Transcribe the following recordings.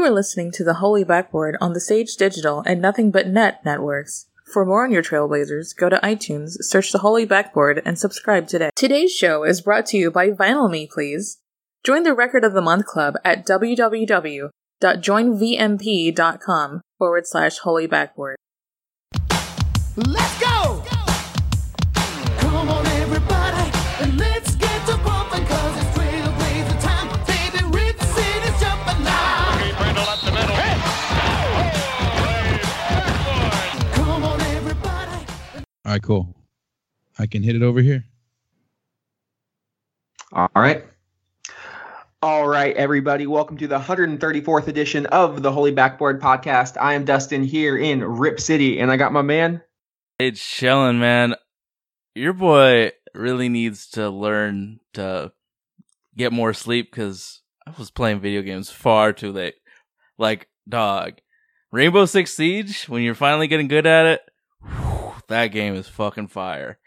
You are listening to the Holy Backboard on the Sage Digital and Nothing But Net networks. For more on your Trailblazers, go to iTunes, search the Holy Backboard, and subscribe today. Today's show is brought to you by Vinyl Me Please. Join the Record of the Month Club at www.joinvmp.com forward slash Holy Backboard. Let's go! All right, cool. I can hit it over here. All right. All right, everybody. Welcome to the 134th edition of the Holy Backboard Podcast. I am Dustin here in Rip City, and I got my man. It's chilling, man. Your boy really needs to learn to get more sleep because I was playing video games far too late. Like, dog, Rainbow Six Siege, when you're finally getting good at it, whew, that game is fucking fire.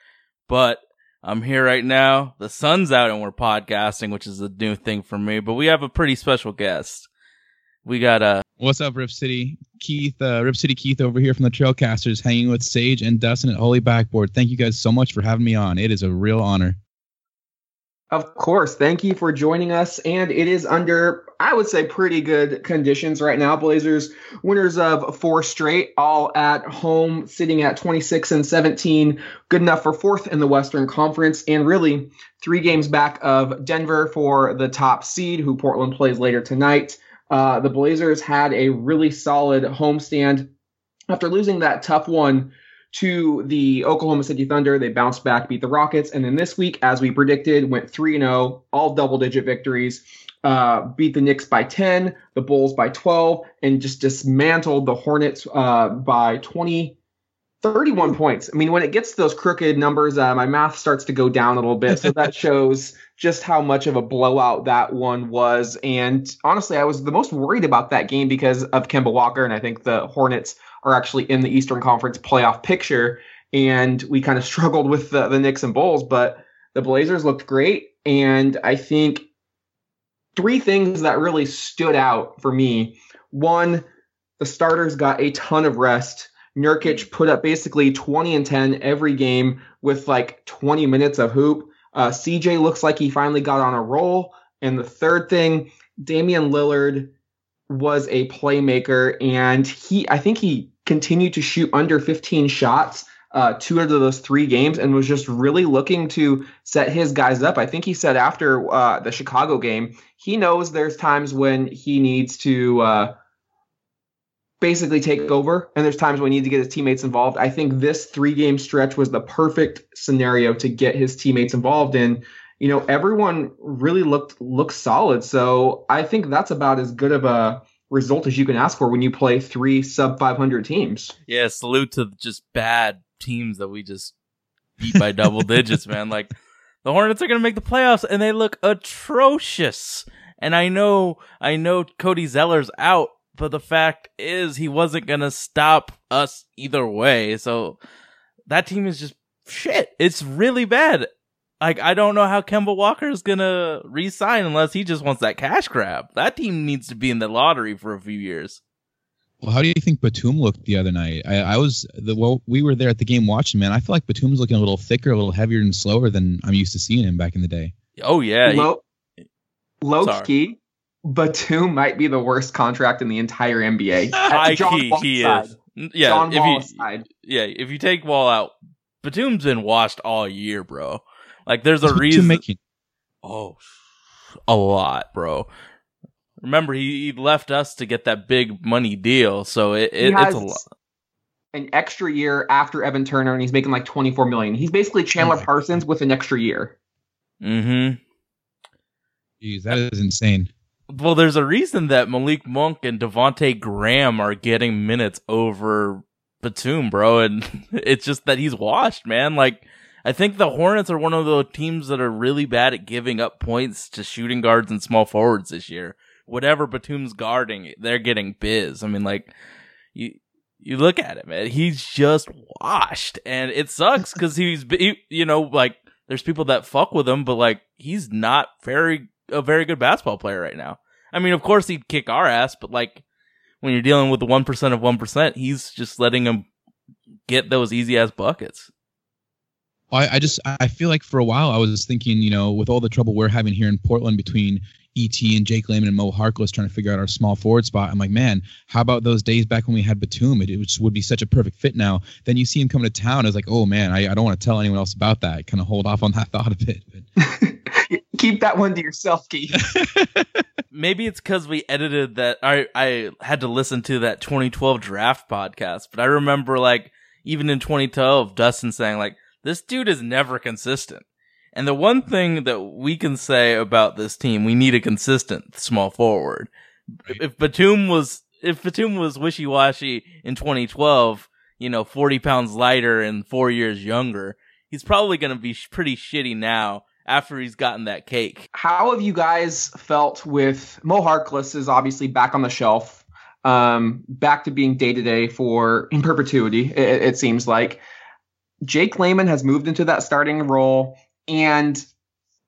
But I'm here right now. The sun's out and we're podcasting, which is a new thing for me. But we have a pretty special guest. We got uh, a What's up, Rip City? Keith, uh, Rip City Keith over here from the Trailcasters, hanging with Sage and Dustin at Holy Backboard. Thank you guys so much for having me on. It is a real honor. Of course, thank you for joining us. And it is under, I would say, pretty good conditions right now. Blazers winners of four straight, all at home, sitting at 26 and 17, good enough for fourth in the Western Conference, and really three games back of Denver for the top seed, who Portland plays later tonight. Uh, the Blazers had a really solid homestand after losing that tough one to the Oklahoma City Thunder. They bounced back, beat the Rockets, and then this week, as we predicted, went 3 0, all double digit victories. Uh, beat the Knicks by 10, the Bulls by 12, and just dismantled the Hornets uh, by 20, 31 points. I mean, when it gets to those crooked numbers, uh, my math starts to go down a little bit. So that shows just how much of a blowout that one was. And honestly, I was the most worried about that game because of Kemba Walker, and I think the Hornets are actually in the Eastern Conference playoff picture. And we kind of struggled with the, the Knicks and Bulls, but the Blazers looked great. And I think three things that really stood out for me. One, the starters got a ton of rest. Nurkic put up basically 20 and 10 every game with like 20 minutes of hoop. Uh, CJ looks like he finally got on a roll. And the third thing, Damian Lillard was a playmaker, and he I think he continued to shoot under 15 shots uh, two out of those three games, and was just really looking to set his guys up. I think he said after uh, the Chicago game, he knows there's times when he needs to. Uh, basically take over and there's times when he needs to get his teammates involved. I think this three game stretch was the perfect scenario to get his teammates involved in. You know, everyone really looked looked solid. So I think that's about as good of a result as you can ask for when you play three sub 500 teams. Yeah, salute to just bad teams that we just beat by double digits, man. Like the Hornets are going to make the playoffs and they look atrocious. And I know, I know Cody Zeller's out, but the fact is he wasn't going to stop us either way. So that team is just shit. It's really bad. Like I don't know how Kemba Walker is gonna re-sign unless he just wants that cash grab. That team needs to be in the lottery for a few years. Well, how do you think Batum looked the other night? I, I was the well, we were there at the game watching. Man, I feel like Batum's looking a little thicker, a little heavier and slower than I'm used to seeing him back in the day. Oh yeah, he- low, low key, Batum might be the worst contract in the entire NBA. high John key Wall's he side. is. Yeah, John if you side. yeah, if you take Wall out, Batum's been washed all year, bro. Like there's a What's Batum reason. making? Oh, a lot, bro. Remember, he, he left us to get that big money deal, so it, it it's a lot. An extra year after Evan Turner, and he's making like 24 million. He's basically Chandler Oh my Parsons with an extra year. Mm-hmm. Jeez, that is insane. Well, there's a reason that Malik Monk and Devonte Graham are getting minutes over Batum, bro, and it's just that he's washed, man. Like, I think the Hornets are one of the teams that are really bad at giving up points to shooting guards and small forwards this year. Whatever Batum's guarding, they're getting biz. I mean, like, you you look at him, man. He's just washed, and it sucks because he's, he, you know, like there's people that fuck with him, but like he's not very a very good basketball player right now. I mean, of course he'd kick our ass, but like when you're dealing with the one percent of one percent, he's just letting him get those easy ass buckets. I, I just I feel like for a while I was thinking, you know, with all the trouble we're having here in Portland between ET and Jake Layman and Mo Harkless trying to figure out our small forward spot. I'm like, man, how about those days back when we had Batum? It, it would be such a perfect fit now. Then you see him coming to town. I was like, oh man, I, I don't want to tell anyone else about that. Kind of hold off on that thought a bit. But Keep that one to yourself, Keith. Maybe it's because we edited that. I I had to listen to that 2012 draft podcast, but I remember like even in 2012, Dustin saying like, "This dude is never consistent." And the one thing that we can say about this team, we need a consistent small forward. If Batum was if Batum was wishy washy in 2012, you know, 40 pounds lighter and four years younger, he's probably going to be sh- pretty shitty now after he's gotten that cake. How have you guys felt with Mo Harkless is obviously back on the shelf, um, back to being day to day for in perpetuity, it, it seems like. Jake Layman has moved into that starting role, and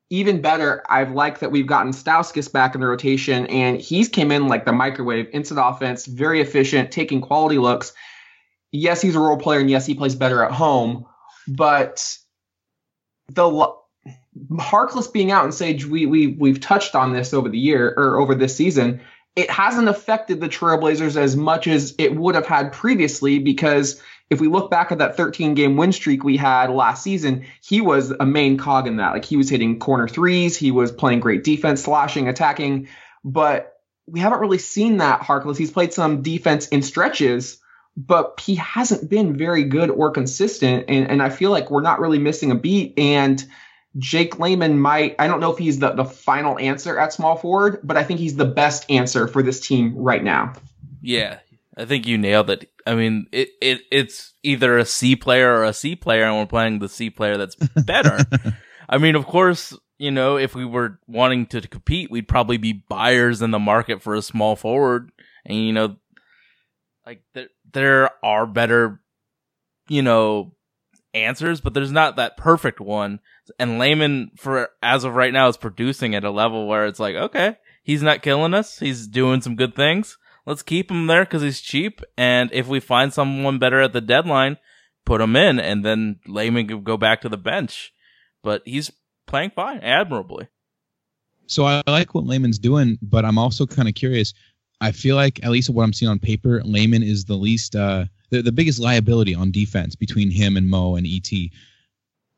even better, I've liked that we've gotten Stauskas back in the rotation, and he's came in like the microwave, instant offense, very efficient, taking quality looks. Yes, he's a role player, and yes, he plays better at home, but the Harkless being out and Sage, we we we've touched on this over the year or over this season. It hasn't affected the Trailblazers as much as it would have had previously because if we look back at that 13 game win streak we had last season, he was a main cog in that. Like he was hitting corner threes, he was playing great defense, slashing, attacking, but we haven't really seen that Harkless. He's played some defense in stretches, but he hasn't been very good or consistent. And, and I feel like we're not really missing a beat. And Jake Layman might, I don't know if he's the, the final answer at small forward, but I think he's the best answer for this team right now. Yeah, I think you nailed it. I mean, it, it it's either a C player or a C player, and we're playing the C player that's better. I mean, of course, you know, if we were wanting to compete, we'd probably be buyers in the market for a small forward, and you know, like there there are better, you know, answers, but there's not that perfect one. And Layman, for as of right now, is producing at a level where it's like, okay, he's not killing us. He's doing some good things. Let's keep him there because he's cheap. And if we find someone better at the deadline, put him in, and then Layman can go back to the bench. But he's playing fine, admirably. So I like what Layman's doing, but I'm also kind of curious. I feel like, at least what I'm seeing on paper, Layman is the least, uh, the, the biggest liability on defense between him and Mo and ET.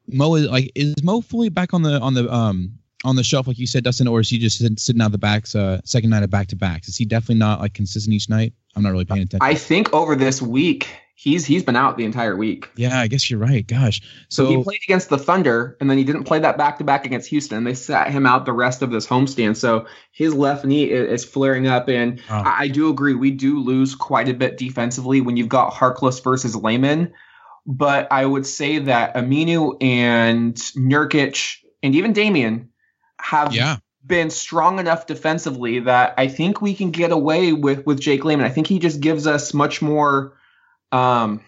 Mo is like, is Mo fully back on the on the um on the shelf like you said, Dustin, or is he just sit- sitting out the backs, uh, second night of back to backs? Is he definitely not like consistent each night? I'm not really paying attention. I think over this week, he's he's been out the entire week. yeah, I guess you're right. Gosh, So, so, he played against the Thunder, and then he didn't play that back to back against Houston. They sat him out the rest of this homestand. So his left knee is flaring up, and Oh. I, I do agree we do lose quite a bit defensively when you've got Harkless versus Layman. But I would say that Aminu and Nurkic and even Damian have yeah, been strong enough defensively that I think we can get away with with Jake Layman. I think he just gives us much more um,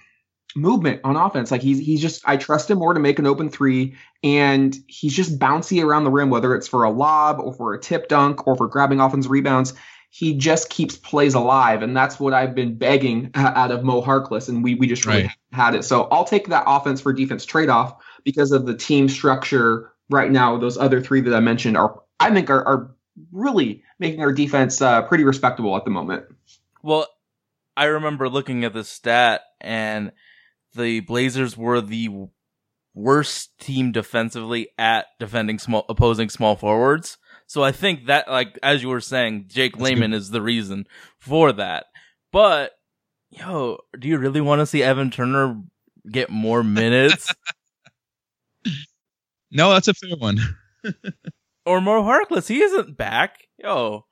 movement on offense. Like he's he's just I trust him more to make an open three, and he's just bouncy around the rim, whether it's for a lob or for a tip dunk or for grabbing offense rebounds. He just keeps plays alive, and that's what I've been begging out of Mo Harkless, and we we just really Right. had it. So I'll take that offense for defense trade off because of the team structure right now. Those other three that I mentioned are I think are, are really making our defense uh, pretty respectable at the moment. Well, I remember looking at the stat, and the Blazers were the worst team defensively at defending small opposing small forwards. So I think that, like as you were saying, Jake That's Layman is the reason for that. But yo, do you really want to see Evan Turner get more minutes no, that's a fair one. or more Harkless? He isn't back. Yo,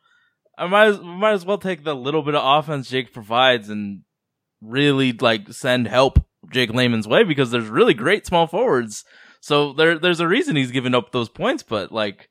I might as, might as well take the little bit of offense Jake provides and really like send help Jake Layman's way because there's really great small forwards. So there there's a reason he's giving up those points, but like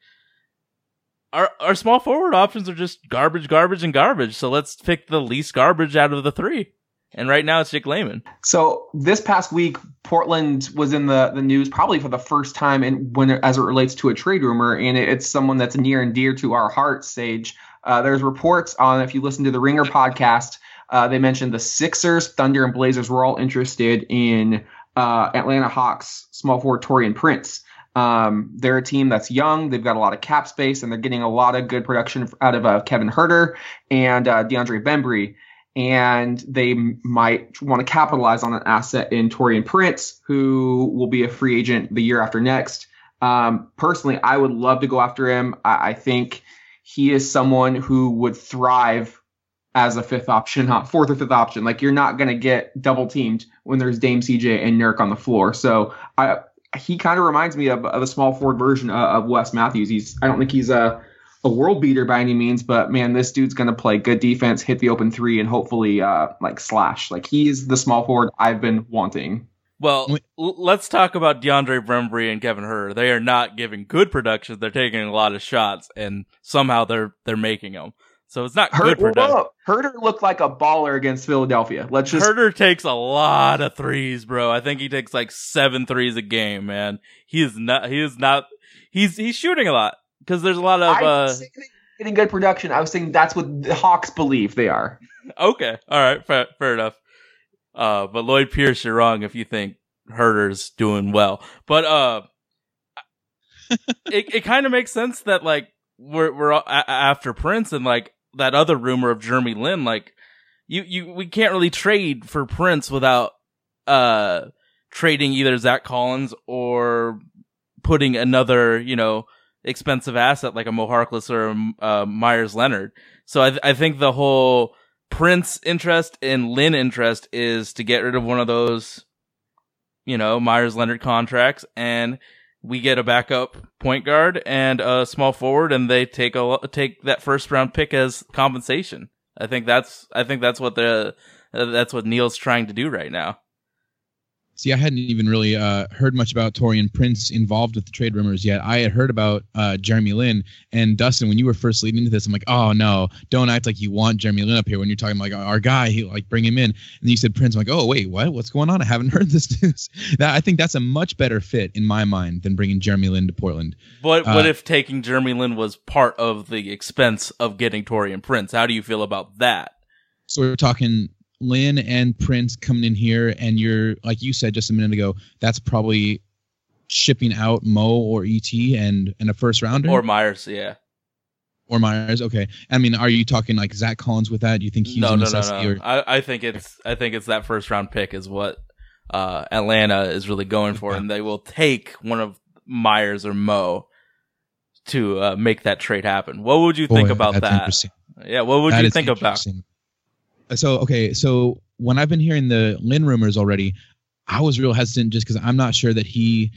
our our small forward options are just garbage, garbage, and garbage. So let's pick the least garbage out of the three. And right now it's Jake Layman. So this past week, Portland was in the, the news probably for the first time, and when as it relates to a trade rumor, and it, it's someone that's near and dear to our hearts, Sage. Uh, there's reports on if you listen to the Ringer podcast, uh, they mentioned the Sixers, Thunder, and Blazers were all interested in uh, Atlanta Hawks small forward Taurean Prince. Um, they're a team that's young. They've got a lot of cap space, and they're getting a lot of good production out of uh, Kevin Huerter and uh, DeAndre Bembry. And they might want to capitalize on an asset in Taurean Prince, who will be a free agent the year after next. Um, personally, I would love to go after him. I, I think he is someone who would thrive as a fifth option, not fourth or fifth option. Like you're not going to get double teamed when there's Dame CJ and Nurk on the floor. So I, he kind of reminds me of, of a small forward version of, of Wes Matthews. He's, I don't think he's a, a world beater by any means, but man, this dude's going to play good defense, hit the open three, and hopefully, uh, like slash. Like he's the small forward I've been wanting. Well, Wait. l- let's talk about DeAndre Bembry and Kevin Huerter. They are not giving good production. They're taking a lot of shots, and somehow they're they're making them. So it's not good Huerter, production. whoa, Huerter looked like a baller against Philadelphia. Let's just Huerter takes a lot of threes, bro. I think he takes like seven threes a game, man. He is not. He is not. He's he's shooting a lot because there's a lot of. Uh was saying they- getting good production. I was saying that's what the Hawks believe they are. Okay, all right, fair, fair enough. Uh, but Lloyd Pierce, you're wrong if you think Huerter's doing well. But uh, it it kind of makes sense that like we're we're a- a- after Prince and like that other rumor of Jeremy Lin. Like you you we can't really trade for Prince without uh trading either Zach Collins or putting another you know expensive asset like a Mo Harkless or uh, Meyers Leonard. So I th- I think the whole Prince interest and Lin interest is to get rid of one of those, you know, Meyers Leonard contracts, and we get a backup point guard and a small forward, and they take a take that first round pick as compensation. I think that's I think that's what the that's what Neil's trying to do right now. See, I hadn't even really uh, heard much about Taurean Prince involved with the trade rumors yet. I had heard about uh, Jeremy Lin and Dustin when you were first leading into this. I'm like, oh no, don't act like you want Jeremy Lin up here when you're talking like our guy. He like bring him in, and then you said Prince. I'm like, oh wait, what? What's going on? I haven't heard this news. that I think that's a much better fit in my mind than bringing Jeremy Lin to Portland. But what Uh, if taking Jeremy Lin was part of the expense of getting Taurean Prince? How do you feel about that? So we're talking Lin and Prince coming in here, and you're like you said just a minute ago. That's probably shipping out Mo or ET and and a first rounder Or Meyers, yeah. or Meyers. Okay, I mean, are you talking like Zach Collins with that? Do you think he's no, a no, no, no. Or, I, I think it's I think it's that first round pick is what uh, Atlanta is really going for, and they will take one of Meyers or Mo to uh, make that trade happen. What would you think about that? Yeah, what would That you think about? So okay, so when I've been hearing the Lin rumors already, I was real hesitant just because I'm not sure that he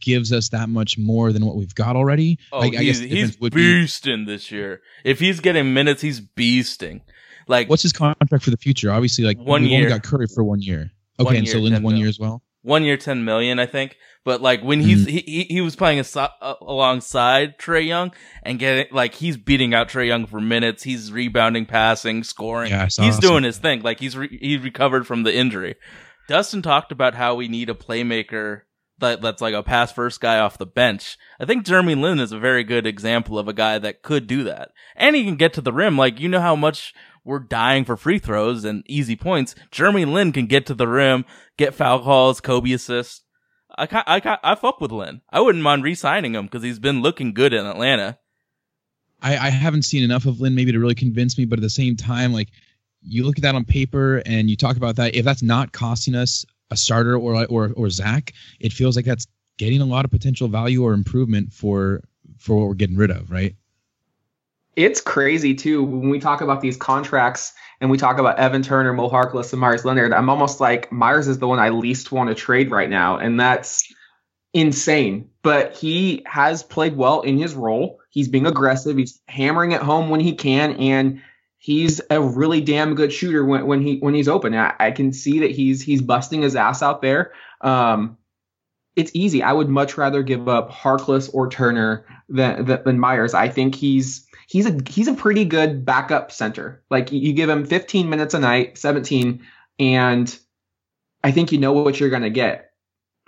gives us that much more than what we've got already. Oh, Like, I he's, he's would be beasting this year. If he's getting minutes, he's beasting. Like what's his contract for the future? Obviously, like One year. only got Curry for one year. Okay, One and so year, 10 one year as well. one year, ten million, I think. But like when he's Mm. he, he he was playing a, uh, alongside Trae Young and getting like he's beating out Trae Young for minutes. He's rebounding, passing, scoring. Yeah, he's doing his thing. Like he's re- he recovered from the injury. Dustin talked about how we need a playmaker that that's like a pass first guy off the bench. I think Jeremy Lin is a very good example of a guy that could do that, and he can get to the rim. Like you know how much we're dying for free throws and easy points. Jeremy Lin can get to the rim, get foul calls, Kobe assists. I I I fuck with Lin. I wouldn't mind re-signing him because he's been looking good in Atlanta. I, I haven't seen enough of Lin maybe to really convince me, but at the same time, like you look at that on paper and you talk about that. If that's not costing us a starter or or or Zach, it feels like that's getting a lot of potential value or improvement for for what we're getting rid of, right? It's crazy too when we talk about these contracts and we talk about Evan Turner, Mo Harkless, and Meyers Leonard. I'm almost like Meyers is the one I least want to trade right now, and that's insane. But he has played well in his role. He's being aggressive. He's hammering it home when he can, and he's a really damn good shooter when, when he when he's open. I, I can see that he's he's busting his ass out there. Um, it's easy. I would much rather give up Harkless or Turner than, than than Meyers. I think he's he's a he's a pretty good backup center. Like you give him 15 minutes a night, 17, and I think you know what you're gonna get.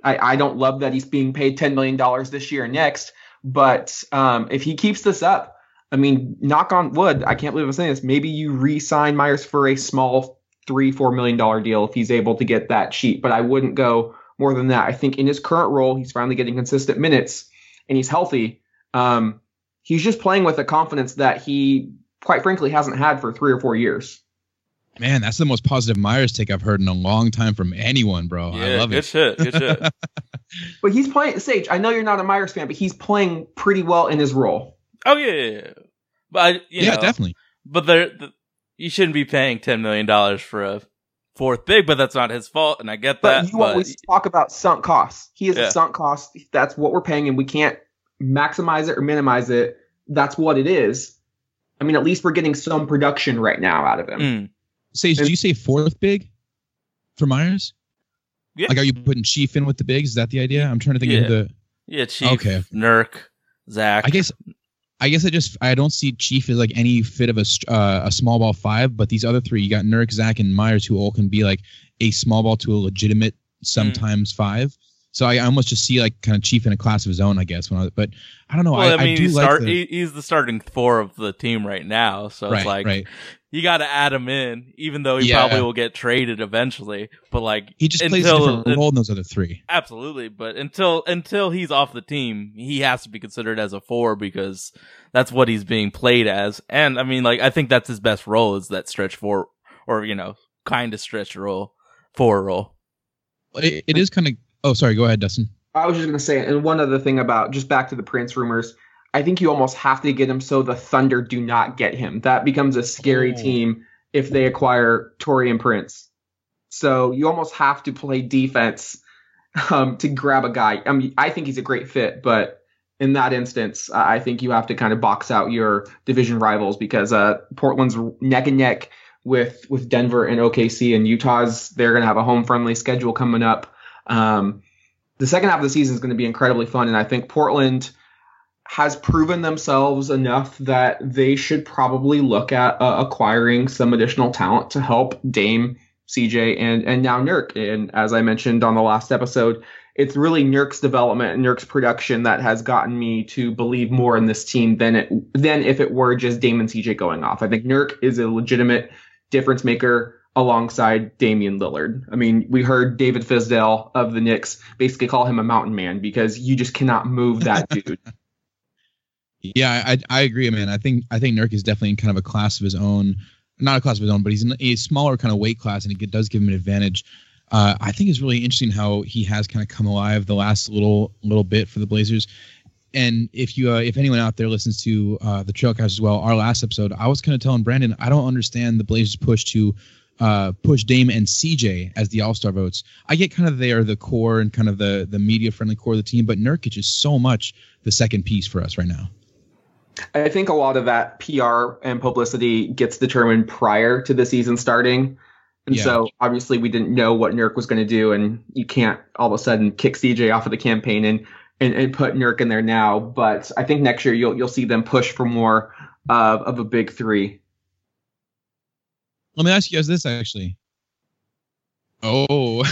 I, I don't love that he's being paid 10 million dollars this year and next, but um, if he keeps this up, I mean, knock on wood, I can't believe I'm saying this. Maybe you re-sign Meyers for a small three, four million dollar deal if he's able to get that cheap, but I wouldn't go more than that. I think in his current role, he's finally getting consistent minutes and he's healthy. Um, he's just playing with a confidence that he, quite frankly, hasn't had for three or four years. Man, that's the most positive Meyers take I've heard in a long time from anyone, bro. yeah, I love good it. shit. Good shit. But he's playing Sage. I know you're not a Meyers fan, but he's playing pretty well in his role. oh yeah, yeah, yeah. but I, you yeah, know, definitely. But there, the, you shouldn't be paying ten million dollars for a fourth big. But that's not his fault, and I get But that. you but always talk about sunk costs. He is Yeah. a sunk cost. That's what we're paying, and we can't maximize it or minimize it. That's what it is. I mean, at least we're getting some production right now out of him. Mm. Sage, did you say fourth big for Meyers? Yeah. Like, are you putting Chief in with the bigs? Is that the idea? I'm trying to think Yeah. of the. yeah, Chief, Okay. Nurk, Zach. I guess. I guess I just I don't see Chief as like any fit of a uh, a small ball five, but these other three you got Nurk, Zach, and Meyers who all can be like a small ball to a legitimate sometimes five. So I almost just see like kind of Chief in a class of his own, I guess. When I, but I don't know. Well, I, I, mean, I do he's, like start, the, he's the starting four of the team right now, so right, it's like right. you got to add him in, even though he Yeah. probably will get traded eventually. But like, He just plays a different role than those other three. absolutely. But until until he's off the team, he has to be considered as a four because that's what he's being played as. And I mean, like, I think that's his best role is that stretch four, or you know, kind of stretch role, four role. It, it is kind of. Oh, sorry. Go ahead, Dustin. I was just going to say, and one other thing about just back to the Prince rumors, I think you almost have to get him so the Thunder do not get him. That becomes a scary Oh. team if they acquire Taurean Prince. So you almost have to play defense um, to grab a guy. I mean, I think he's a great fit, but in that instance, I I think you have to kind of box out your division rivals because uh, Portland's neck and neck with with Denver and OKC, and Utah's they're going to have a home friendly schedule coming up. Um, the second half of the season is going to be incredibly fun, and I think Portland has proven themselves enough that they should probably look at uh, acquiring some additional talent to help Dame, CJ, and and now Nurk. And as I mentioned on the last episode, it's really Nurk's development and Nurk's production that has gotten me to believe more in this team than it than if it were just Dame and CJ going off. I think Nurk is a legitimate difference maker alongside Damian Lillard. I mean, we heard David Fizdale of the Knicks basically call him a mountain man because you just cannot move that dude. Yeah, I I agree, man. I think I think Nurk is definitely in kind of a class of his own, not a class of his own, but he's in a smaller kind of weight class, and it does give him an advantage. Uh, I think it's really interesting how he has kind of come alive the last little little bit for the Blazers. And if you uh, if anyone out there listens to uh, the Trailcast as well, our last episode, I was kind of telling Brandon I don't understand the Blazers push to uh, push Dame and CJ as the All Star votes. I get kind of they are the core and kind of the the media friendly core of the team, but Nurkic is so much the second piece for us right now. I think a lot of that PR and publicity gets determined prior to the season starting. And Yeah. so obviously we didn't know what Nurk was going to do, and you can't all of a sudden kick CJ off of the campaign and, and, and put Nurk in there now. But I think next year you'll you'll see them push for more uh, of a big three. Let me ask you guys this actually. Oh,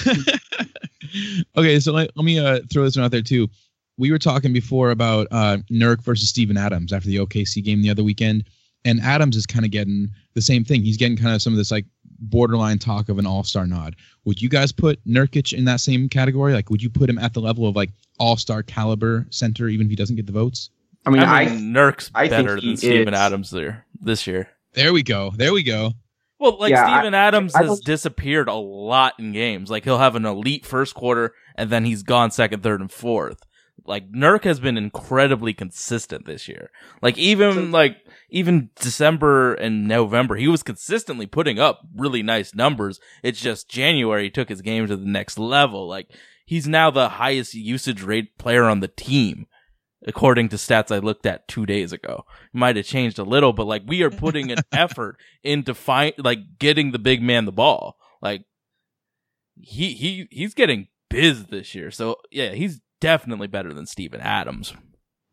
okay. So let, let me uh, throw this one out there too. We were talking before about uh, Nurk versus Steven Adams after the OKC game the other weekend, and Adams is kind of getting the same thing. He's getting kind of some of this like borderline talk of an All Star nod. Would you guys put Nurkic in that same category? Like, would you put him at the level of like All Star caliber center, even if he doesn't get the votes? I mean, I I, mean, Nurk's I better he than Steven is. Adams there this year. There we go. There we go. Well, like Yeah, I- Steven Adams I has don't- disappeared a lot in games. Like he'll have an elite first quarter and then he's gone second, third, and fourth. Like Nurk has been incredibly consistent this year. Like even like even December and November, he was consistently putting up really nice numbers. It's just January took his game to the next level. Like he's now the highest usage rate player on the team. According to stats I looked at two days ago, it might have changed a little, but like we are putting an effort into find like getting the big man the ball. Like he he he's getting biz this year. So yeah, he's definitely better than Steven Adams.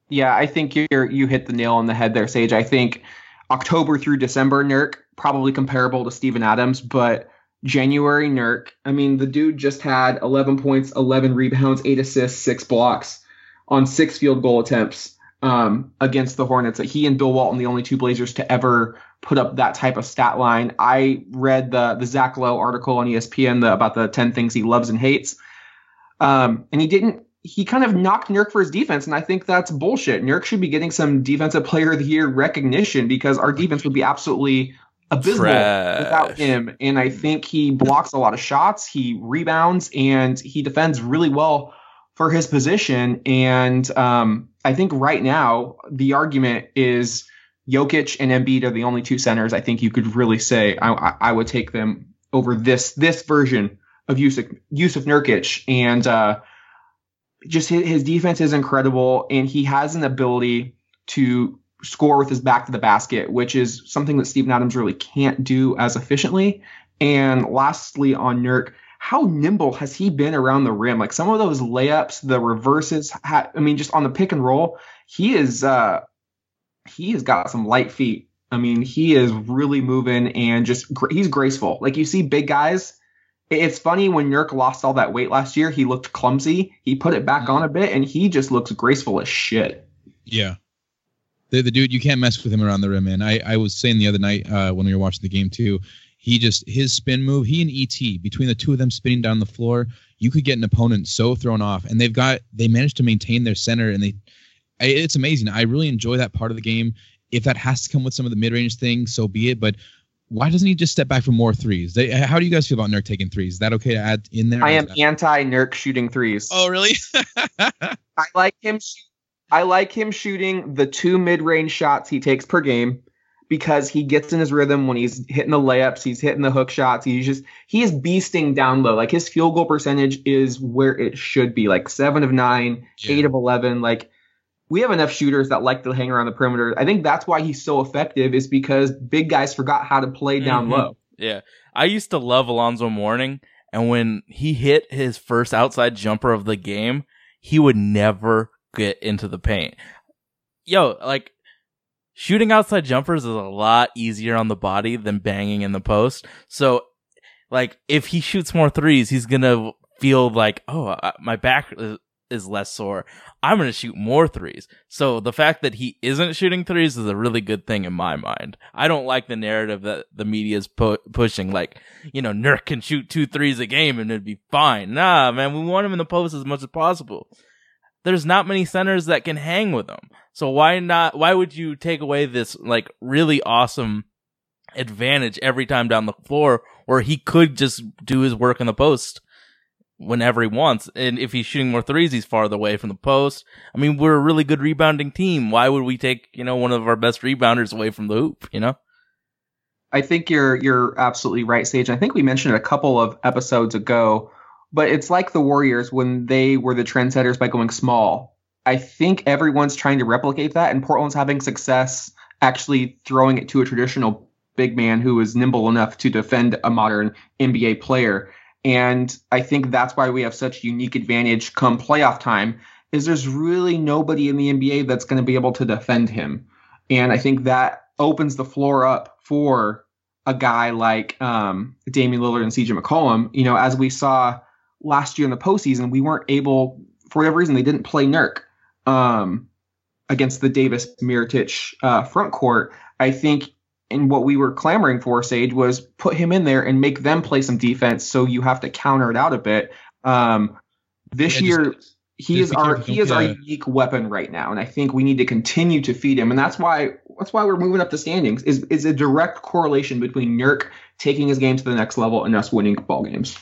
yeah, I think you're you hit the nail on the head there, Sage. I think October through December, Nurk probably comparable to Steven Adams, but January Nurk, I mean, the dude just had 11 points, 11 rebounds, eight assists, six blocks on six field goal attempts. um, against the Hornets. That he and Bill Walton, the only two Blazers to ever put up that type of stat line. I read the the Zach Lowe article on ESPN the, about the ten things he loves and hates, um, and he didn't. He kind of knocked Nurk for his defense, and I think that's bullshit. Nurk should be getting some Defensive Player of the Year recognition because our defense would be absolutely abysmal Trash. without him. And I think he blocks a lot of shots, he rebounds, and he defends really well for his position. And um, I think right now the argument is Jokic and Embiid are the only two centers. I think you could really say I, I, would take them over this this version of Jusuf Jusuf Nurkic, and uh, just his, his defense is incredible, and he has an ability to score with his back to the basket, which is something that Steven Adams really can't do as efficiently. And lastly, on Nurk, how nimble has he been around the rim? Like some of those layups, the reverses, I mean, just on the pick and roll, he is uh he has got some light feet. I mean, he is really moving and just he's graceful. Like you see big guys. It's funny when Nurk lost all that weight last year, he looked clumsy. He put it back on a bit and he just looks graceful as shit. Yeah. The, the dude, you can't mess with him around the rim, man. I, I was saying the other night uh, when we were watching the game too, he just his spin move, he and ET between the two of them spinning down the floor, you could get an opponent so thrown off, and they've got they managed to maintain their center, and they it's amazing. I really enjoy that part of the game. If that has to come with some of the mid range things, so be it. But why doesn't he just step back for more threes? They, how do you guys feel about Nurk taking threes? Is that okay to add in there? I am anti Nurk shooting threes. Oh really? I like him. Shoot, I like him shooting the two mid-range shots he takes per game because he gets in his rhythm when he's hitting the layups, he's hitting the hook shots. He's just he is beasting down low. Like his field goal percentage is where it should be, like seven of nine, Yeah. eight of eleven. Like we have enough shooters that like to hang around the perimeter. I think that's why he's so effective is because big guys forgot how to play down Mhm. low. Yeah. I used to love Alonzo Mourning, and when he hit his first outside jumper of the game, he would never get into the paint. Yo, like shooting outside jumpers is a lot easier on the body than banging in the post. So, like, if he shoots more threes, he's gonna feel like, oh, my back is, is less sore. I'm gonna shoot more threes. So the fact that he isn't shooting threes is a really good thing in my mind. I don't like the narrative that the media is pu- pushing, like, you know, Nurk can shoot two threes a game and it'd be fine. Nah, man, we want him in the post as much as possible. There's not many centers that can hang with him. So why not, why would you take away this, like, really awesome advantage every time down the floor where he could just do his work in the post whenever he wants. And if he's shooting more threes, he's farther away from the post. I mean, we're a really good rebounding team. Why would we take, you know, one of our best rebounders away from the hoop, you know? I think you're you're absolutely right, Sage. I think we mentioned it a couple of episodes ago, but it's like the Warriors when they were the trendsetters by going small. I think everyone's trying to replicate that, and Portland's having success actually throwing it to a traditional big man who is nimble enough to defend a modern NBA player. And I think that's why we have such unique advantage come playoff time. Is there's really nobody in the NBA that's going to be able to defend him. And I think that opens the floor up for a guy like um, Damian Lillard and CJ McCollum. You know, as we saw last year in the postseason, we weren't able, for whatever reason, they didn't play Nurk um, against the Davis Mirotic uh, front court. I think, and what we were clamoring for, Sage, was put him in there and make them play some defense. So you have to counter it out a bit. Um, this Yeah, year, just- he just is our he is our unique weapon right now, and I think we need to continue to feed him, and that's why that's why we're moving up the standings. is is a direct correlation between Nurk taking his game to the next level and us winning ball games.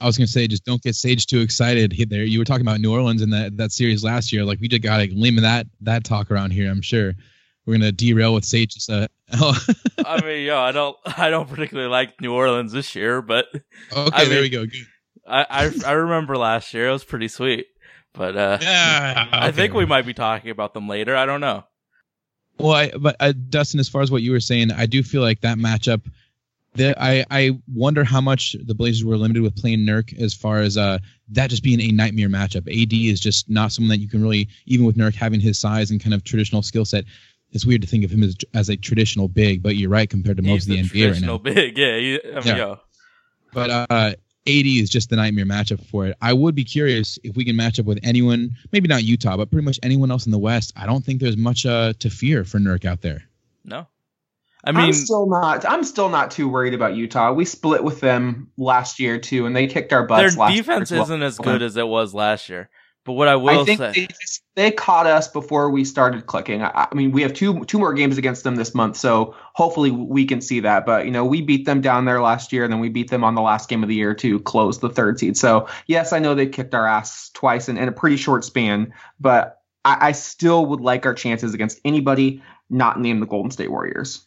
I was gonna say, just don't get Sage too excited. There, you were talking about New Orleans in that that series last year. Like we just got to limit that that talk around here. I'm sure we're gonna derail with Sage. Just, uh, oh, I mean, yo, I don't, I don't particularly like New Orleans this year, but okay, I there mean- we go. Good. I, I, I remember last year. It was pretty sweet. But, uh, Yeah, I think we might be talking about them later. I don't know. Well, I, but uh, Dustin, as far as what you were saying, I do feel like that matchup. The, I I wonder how much the Blazers were limited with playing Nurk as far as uh that just being a nightmare matchup. AD is just not someone that you can really even with Nurk having his size and kind of traditional skill set. It's weird to think of him as as a traditional big, but you're right compared to most He's of the, NBA right now. traditional big. Yeah. He, I mean, Yeah. yo. But uh, AD is just the nightmare matchup for it. I would be curious if we can match up with anyone, maybe not Utah, but pretty much anyone else in the West. I don't think there's much uh, to fear for Nurk out there. No. I mean, am still not. I'm still not too worried about Utah. We split with them last year too, and they kicked our their butts. year defense as well. isn't as good as it was last year. But what I will I think say, they, just, they caught us before we started clicking. I, I mean, we have two two more games against them this month, so hopefully we can see that. But you know, we beat them down there last year, and then we beat them on the last game of the year to close the third seed. So yes, I know they kicked our ass twice in, in a pretty short span, but I, I still would like our chances against anybody not named the Golden State Warriors.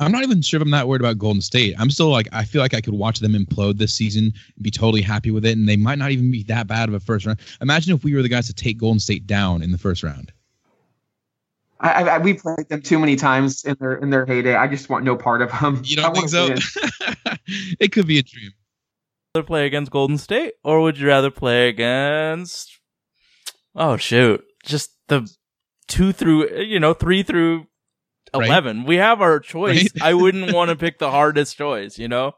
I'm not even sure if I'm not worried about Golden State. I'm still like I feel like I could watch them implode this season, and be totally happy with it, and they might not even be that bad of a first round. Imagine if we were the guys to take Golden State down in the first round. I, I, I- we played them too many times in their in their heyday. I just want no part of them. You I don't think wanna so? it could be a dream. rather play against Golden State or would you rather play against Oh shoot. Just the 2 through you know, 3 through Right. 11. We have our choice. Right. I wouldn't want to pick the hardest choice, you know?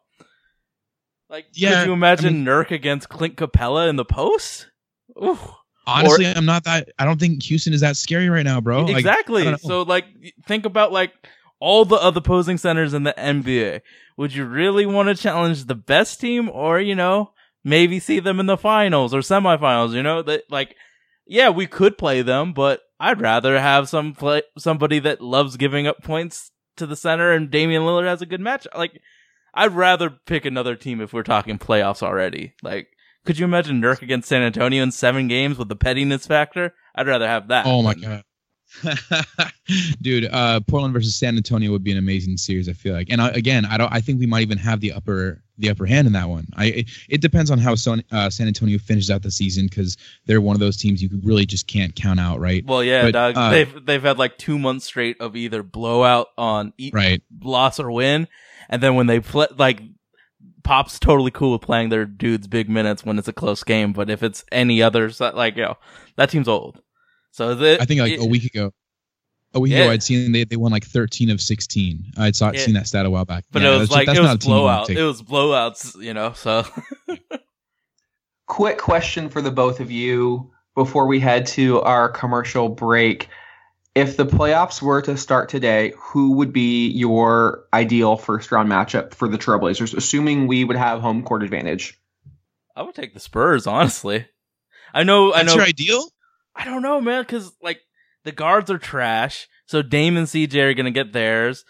Like Yeah, could you imagine I mean- Nurk against Clint Capela in the post? Ooh. Honestly, I'm not that. I don't think Houston is that scary right now, bro. Exactly. don't so like think about like all the other posing centers in the NBA. Would you really want to challenge the best team or, you know, maybe see them in the finals or semifinals, you know? That like yeah, we could play them, but I'd rather have some play somebody that loves giving up points to the center and Damian Lillard has a good match. Like I'd rather pick another team if we're talking playoffs already. Like could you imagine Nurk against San Antonio in seven games with the pettiness factor? I'd rather have that. Oh my god. Dude, uh, Portland versus San Antonio would be an amazing series. I feel like, and uh, again, I don't. I think we might even have the upper the upper hand in that one. I it, it depends on how Son, uh, San Antonio finishes out the season because they're one of those teams you really just can't count out, right? Well, yeah, But, dog. uh, they've they've had like two months straight of either blowout on e- Right. loss or win, and then when they play, like Pop's totally cool with playing their dudes big minutes when it's a close game, but if it's any other, like yo, that team's old. So the, I think like it- a week ago. A week Yeah. ago, I'd seen they, they won like 13 of 16. I'd saw Yeah. seen that stat a while back. but Yeah, it was that's- like that's it not was a team you wanna blowout. It was blowouts, you know. So Quick question for the both of you before we head to our commercial break. If the playoffs were to start today, who would be your ideal first round matchup for the Trailblazers, assuming we would have home court advantage? I would take the Spurs, honestly. I know, I know. your ideal? I don't know, man, because like the guards are trash. So Dame and CJ are gonna get theirs.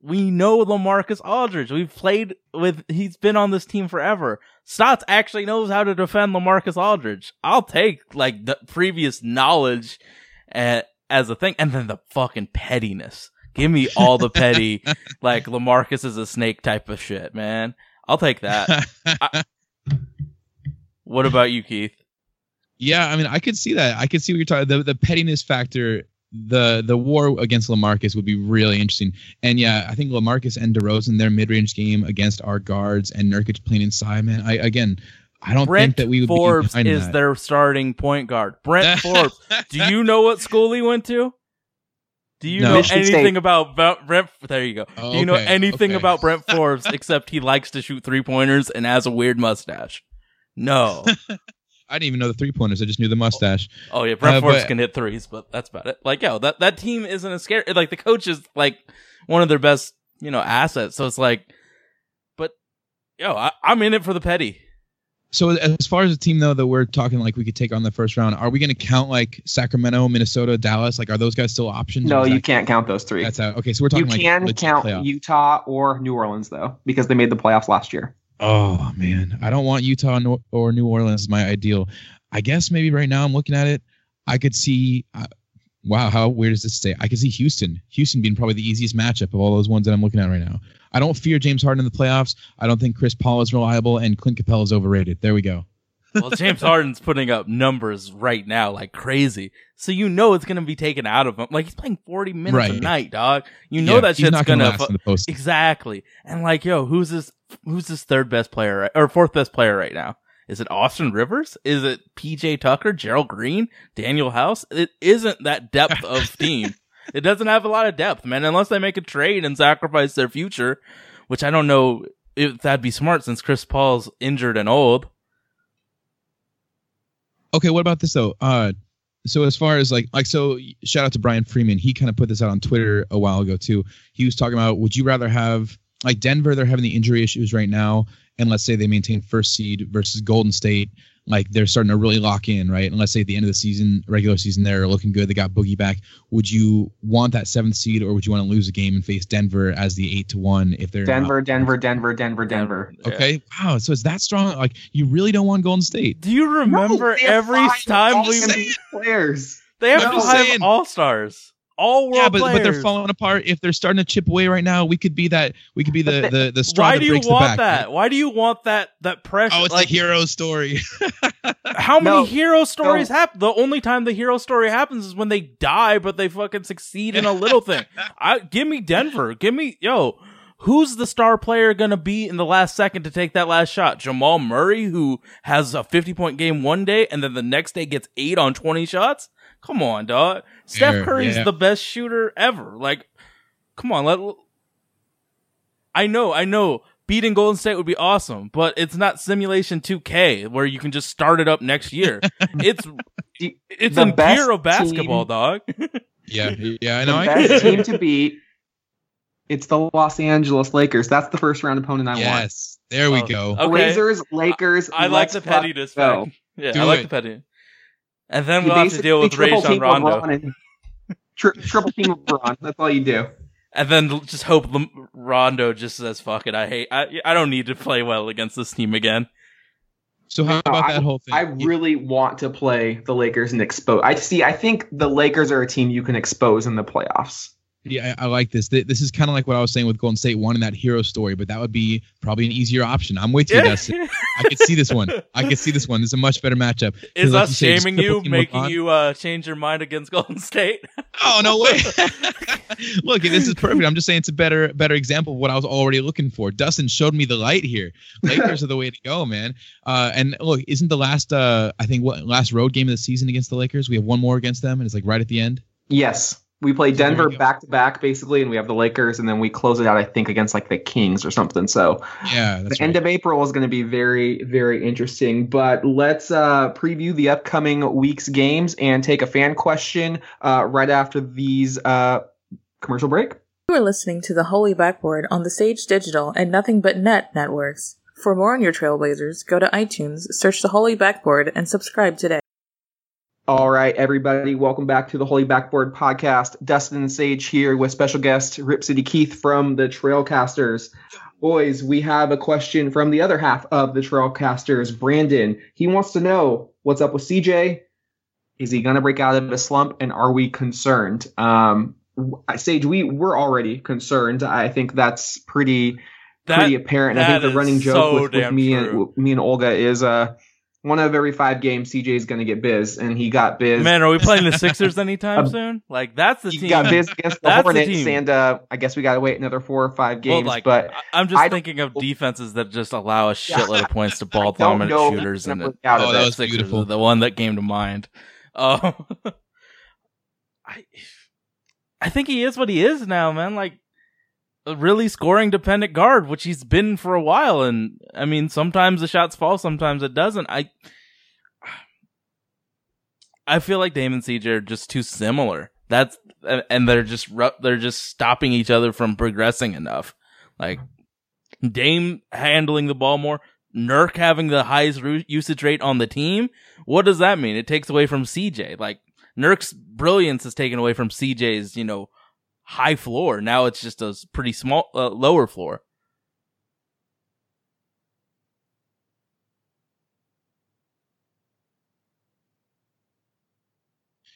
We know Lamarcus Aldridge. We've played with. He's been on this team forever. Stotts actually knows how to defend Lamarcus Aldridge. I'll take like the previous knowledge uh, as a thing, and then the fucking pettiness. Give me all the petty, like Lamarcus is a snake type of shit, man. I'll take that. What about you, Keith? Yeah, I mean, I could see that. I could see what you're talking. The the pettiness factor, the the war against Lamarcus would be really interesting. And yeah, I think Lamarcus and DeRozan their mid range game against our guards and Nurkic playing inside, man. I again, I don't Brent think that we would Forbes be behind is that. their starting point guard. Brent Forbes. Do you know what school he went to? Do you No. know Michigan anything State. about, about Brent? There you go. Oh, Do you know okay, anything okay. about Brent Forbes except he likes to shoot three pointers and has a weird mustache? No. I didn't even know the three pointers. I just knew the mustache. Oh yeah, Brent Uh, Forbes but- can hit threes, but that's about it. Like yo, that that team isn't a scary. Like the coach is like one of their best, you know, assets. So it's like, but yo, I, I'm in it for the petty. So as far as the team though that we're talking like we could take on the first round, are we going to count like Sacramento, Minnesota, Dallas? Like, are those guys still options? No, you that- can't count those three. That's out. Okay, so we're talking You can legit count playoff. Utah or New Orleans though, because they made the playoffs last year. Oh man, I don't want Utah or New Orleans as my ideal. I guess maybe right now I'm looking at it. I could see. Uh, wow, how weird is this say? I could see Houston. Houston being probably the easiest matchup of all those ones that I'm looking at right now. I don't fear James Harden in the playoffs. I don't think Chris Paul is reliable, and Clint Capela is overrated. There we go. Well, James Harden's putting up numbers right now like crazy. So you know it's gonna be taken out of him. Like he's playing 40 minutes a night, dog. You know Yeah, that shit's fu- post. Exactly. And like, yo, who's this who's this third best player right, or fourth best player right now? Is it Austin Rivers? Is it PJ Tucker, Gerald Green, Danuel House? It isn't that depth of team. It doesn't have a lot of depth, man, unless they make a trade and sacrifice their future, which I don't know if that'd be smart since Chris Paul's injured and old. Okay, what about this though? Uh, so as far as like like so, shout out to Brian Freeman. He kind of put this out on Twitter a while ago too. He was talking about would you rather have like Denver? They're having the injury issues right now, and let's say they maintain first seed versus Golden State. Like they're starting to really lock in, right? And let's say at the end of the season, regular season, they're looking good. They got Boogie back. Would you want that seventh seed, or would you want to lose a game and face Denver as the eight to one if they're Denver, Denver, Denver, Denver, Denver. Yeah. Okay, wow. So it's that strong. Like you really don't want Golden State. Do you remember No, every time we all-NBA players. they have I'm five all stars, all world yeah, but, players. but they're falling apart. If they're starting to chip away right now, we could be that. We could be the But the the straw Why that do you want back. that? Why do you want that that pressure? Oh, it's like the hero story. how many No, hero stories no. happen? The only time the hero story happens is when they die, but they fucking succeed in a little thing. I give me Denver. Give me yo. Who's the star player gonna be in the last second to take that last shot? Jamal Murray, who has a fifty point game one day and then the next day gets eight on twenty shots. Come on, dog. Steph Fair, Curry's yeah. the best shooter ever. Like, come on, let. I know, I know. Beating Golden State would be awesome, but it's not Simulation 2K where you can just start it up next year. it's it's the a best year of basketball, team- dog. yeah, yeah, I know. I best team to beat. It's the Los Angeles Lakers. That's the first round opponent I want. yes, there we Oh, go. okay. Blazers, Lakers. I like the fucking pettiness. go. Yeah, Do I like it. the pettiness. And then You we'll have to deal with basically triple Rondo. LeBron and tri- triple team LeBron. That's all you do. And then just hope Lam- Rondo just says, fuck it, I hate, I, I don't need to play well against this team again. So how No, about I- that whole thing? I really want to play the Lakers and expose. I see. I think the Lakers are a team you can expose in the playoffs. Yeah, I, I like this. Th- This is kind of like what I was saying with Golden State one wanting that hero story, but that would be probably an easier option. I'm with you, Dustin. I could see this one. I could see this one. This is a much better matchup. Is Like us you say, shaming you, triple making LeBron. you uh, change your mind against Golden State? Oh no way! Look, this is perfect. I'm just saying it's a better better example of what I was already looking for. Dustin showed me the light here. Lakers are the way to go, man. Uh, and look, isn't the last uh, I think what last road game of the season against the Lakers? We have one more against them, and it's like right at the end. Yes, we play So Denver back to back basically, and we have the Lakers, and then we close it out. I think against like the Kings or something. So Yeah, that's the end of April is going to be very, very interesting. But let's uh, preview the upcoming week's games and take a fan question uh, right after these uh, commercial break. You are listening to the Holy Backboard on the Sage Digital and Nothing But Net networks. For more on your Trailblazers, go to iTunes, search the Holy Backboard, and subscribe today. All right, everybody, welcome back to the Holy Backboard podcast. Dustin Sage here with special guest Rip City Keith from the Trailcasters. Boys, we have a question from the other half of the Trailcasters, Brandon. He wants to know what's up with CJ. Is he going to break out of a slump, and are we concerned? Um, Sage, we we're already concerned. I think that's pretty pretty apparent. I think the running joke so with, with me true. and me and Olga is uh one of every five games CJ is going to get biz, and he got biz. Man, are we playing the Sixers anytime Um, soon? Like that's the team. he team. got biz against the That's the Hornets, and uh, I guess we got to wait another four or five Well, games. like, but I- I'm just I thinking of defenses that just allow a shitload of points to ball dominant shooters, and it, out Oh, that was Sixers beautiful. the one that came to mind. Uh, I, I think he is what he is now, man. Like really scoring dependent guard, which he's been for a while. And I mean, sometimes the shots fall, sometimes it doesn't. I, I feel like Dame and CJ are just too similar. That's and- and they're just they're just stopping each other from progressing enough. Like Dame handling the ball more, Nurk having the highest usage rate on the team. What does that mean? It takes away from CJ. Like Nurk's brilliance is taken away from CJ's, you know, high floor. Now it's just a pretty small, uh, lower floor.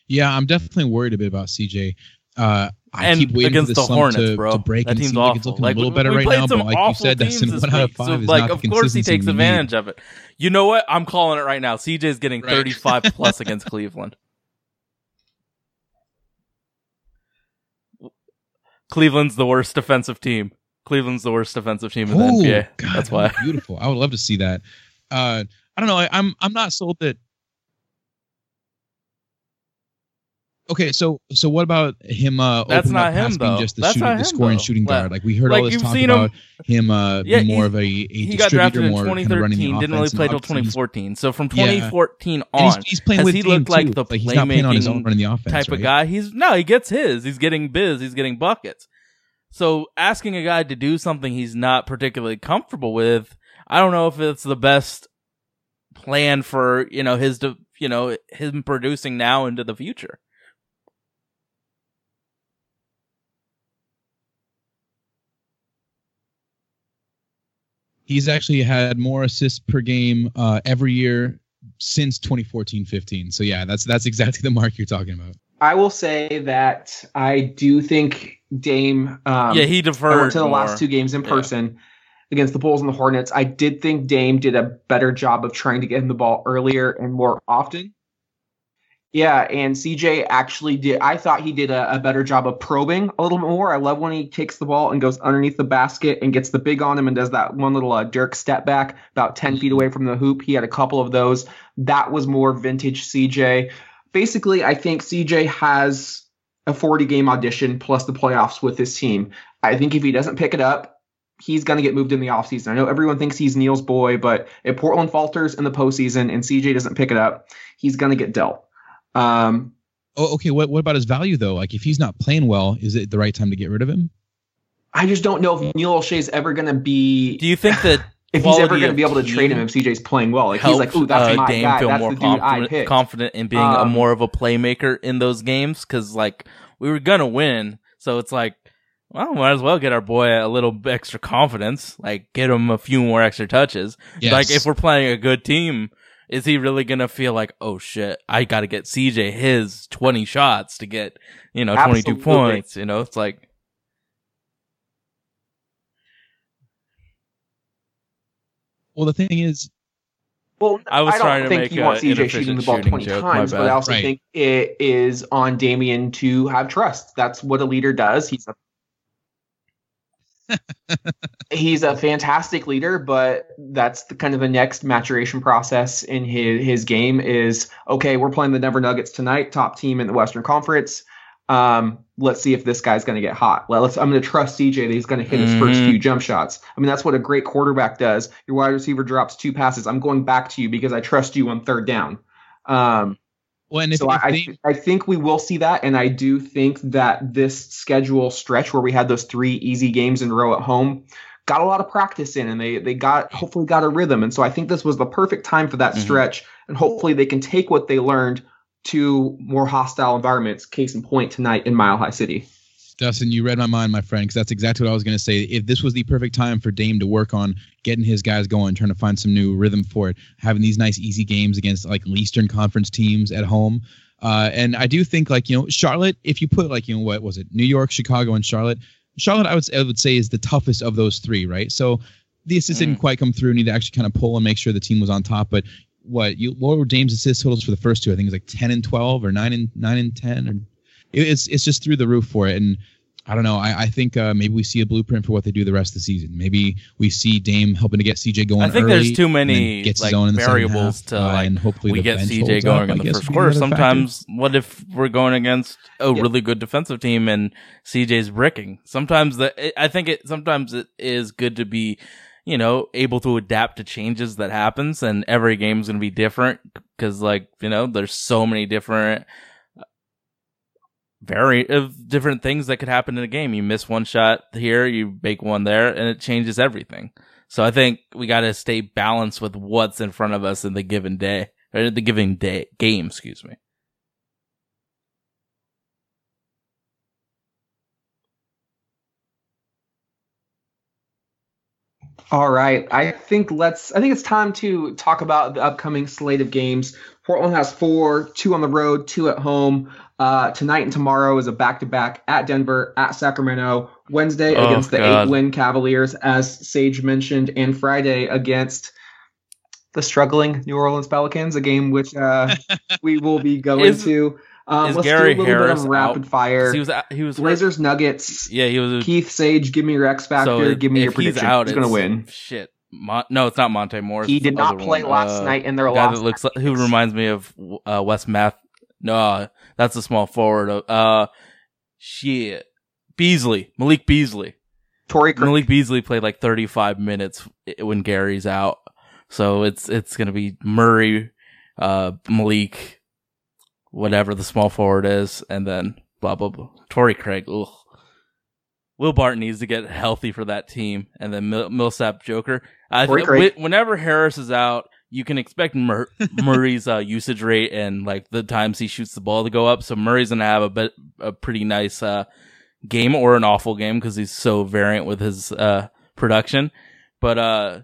Yeah, I'm definitely worried a bit about CJ. Uh, I And keep waiting against for the the Hornets, to, bro. to break That and team's like it's awful. looking Like, a little we- better we right now. But like you said, Dustin, this one out of week, five so, like, of course he takes we need. advantage of it. You know what? I'm calling it right now. CJ's getting Right. 35 plus against Cleveland. Cleveland's the worst defensive team. Cleveland's the worst defensive team in the Oh, NBA. God, That's why. beautiful. I would love to see that. Uh, I don't know. I, I'm I'm not sold that. Okay, so so what about him? Uh, That's not him, though. just the That's shooting, not the scoring though. shooting guard. Like we heard like, all this talk seen him- about him, uh, Yeah, being more he's- of a, a he got drafted in more kind of 2013. Didn't really play till 2014. So from 2014 And on, he's, he's playing with he looked like too. the like he's not playing on his own running the offense. type right? of guy. He's no, he gets his. He's getting biz. He's getting buckets. So asking a guy to do something he's not particularly comfortable with, I don't know if it's the best plan for you know his you know him producing now into the future. He's actually had more assists per game uh, every year since 2014-15. So yeah, that's that's exactly the mark you're talking about. I will say that I do think Dame. Um, yeah, he I deferred went to the more. last two games in Yeah. person against the Bulls and the Hornets. I did think Dame did a better job of trying to get him the ball earlier and more often. Yeah, and CJ actually did. I thought he did a, a better job of probing a little more. I love when he takes the ball and goes underneath the basket and gets the big on him and does that one little uh, Dirk step back about 10 feet away from the hoop. He had a couple of those. That was more vintage CJ. Basically, I think CJ has a 40 game audition plus the playoffs with his team. I think if he doesn't pick it up, he's going to get moved in the offseason. I know everyone thinks he's Neil's boy, but if Portland falters in the postseason and CJ doesn't pick it up, he's going to get dealt. Um, Oh, okay. What what about his value though? Like if he's not playing well, is it the right time to get rid of him? I just don't know if Neil Olshey's ever going to be, Do you think that if he's ever going to be able to trade him if CJ's playing well? Like he's like, helped, ooh, that's uh, my Dame guy. feel That's more the dude I confident, picked. confident in being a Um, more of a playmaker in those games? Because like we were gonna win, so it's like, well, might as well get our boy a little extra confidence, like get him a few more extra touches. Yes. Like if we're playing a good team, is he really gonna feel like, oh shit, I got to get CJ his twenty shots to get you know twenty two Absolutely. points? You know, it's like. well, the thing is, Well, I was don't trying to think make you a want CJ shooting the ball inefficient 20 joke, times, but I also Right. think it is on Damian to have trust. That's what a leader does. He's a he's a fantastic leader, but that's the kind of the next maturation process in his his game is okay, we're playing the Denver Nuggets tonight, top team in the Western Conference. Um, let's see if this guy's going to get hot. Well, let's. I'm going to trust CJ that he's going to hit his first Mhm. few jump shots. I mean, that's what a great quarterback does. Your wide receiver drops two passes. I'm going back to you because I trust you on third down. Um, well, and if, so if I, I, I think we will see that, and I do think that this schedule stretch where we had those three easy games in a row at home got a lot of practice in, and they they got hopefully got a rhythm, and so I think this was the perfect time for that Mhm. stretch, and hopefully they can take what they learned to more hostile environments. Case in point tonight in Mile High City. Dustin, you read my mind, my friend, because that's exactly what I was going to say. If this was the perfect time for Dame to work on getting his guys going, trying to find some new rhythm for it, having these nice, easy games against like Eastern Conference teams at home. Uh, and I do think, like, you know, Charlotte, if you put, like, you know, what was it, New York, Chicago, and Charlotte, Charlotte, I would, I would say, is the toughest of those three, right? So the assists didn't Mm. quite come through. Need to actually kind of pull and make sure the team was on top. But what you what were Dame's assist totals for the first two? I think it was like ten and twelve or nine and nine and ten, or it's it's just through the roof for it. And I don't know. I, I think uh, maybe we see a blueprint for what they do the rest of the season. Maybe we see Dame helping to get CJ going. I think there's too many gets like in the variables half, to uh, like and hopefully we the get CJ going up, in the first quarter. another factor. Sometimes, what if we're going against a Yeah. really good defensive team and CJ's bricking? Sometimes the it, I think it sometimes it is good to be, you know, able to adapt to changes that happens, and every game's going to be different because, like, you know, there's so many different. Very of different things that could happen in a game. You miss one shot here, you make one there, and it changes everything. So I think we got to stay balanced with what's in front of us in the given day or the given day game. Excuse me. All right. I think let's I think it's time to talk about the upcoming slate of games. Portland has four, two on the road, two at home. Uh, tonight and tomorrow is a back to back at Denver, at Sacramento, Wednesday Oh, against the God. eight win Cavaliers, as Sage mentioned, and Friday against the struggling New Orleans Pelicans, a game which uh, we will be going Is- to. Um, is let's Gary do a little Harris bit of rapid out? fire. He was he was. Blazers Nuggets. Yeah, he was. Keith Sage, give me your X factor. so give me your he's prediction. out, he's going to win? Shit. Mon- no, it's not Monte Morris. He did not play one. last Uh, night in their the guy loss. that looks like, who reminds me of uh, Wes Math. No, That's a small forward. Uh, shit. Beasley, Malik Beasley. Torrey Craig. Malik Beasley played like 35 minutes when Gary's out. So it's it's gonna be Murray, uh, Malik, whatever the small forward is, and then blah blah blah. Torrey Craig. Ugh. Will Barton needs to get healthy for that team, and then Mil- Millsap Joker. I th- whe- whenever Harris is out, you can expect Mur- Murray's uh, usage rate and like the times he shoots the ball to go up. So Murray's gonna have a bit a pretty nice uh, game or an awful game because he's so variant with his uh, production. But uh,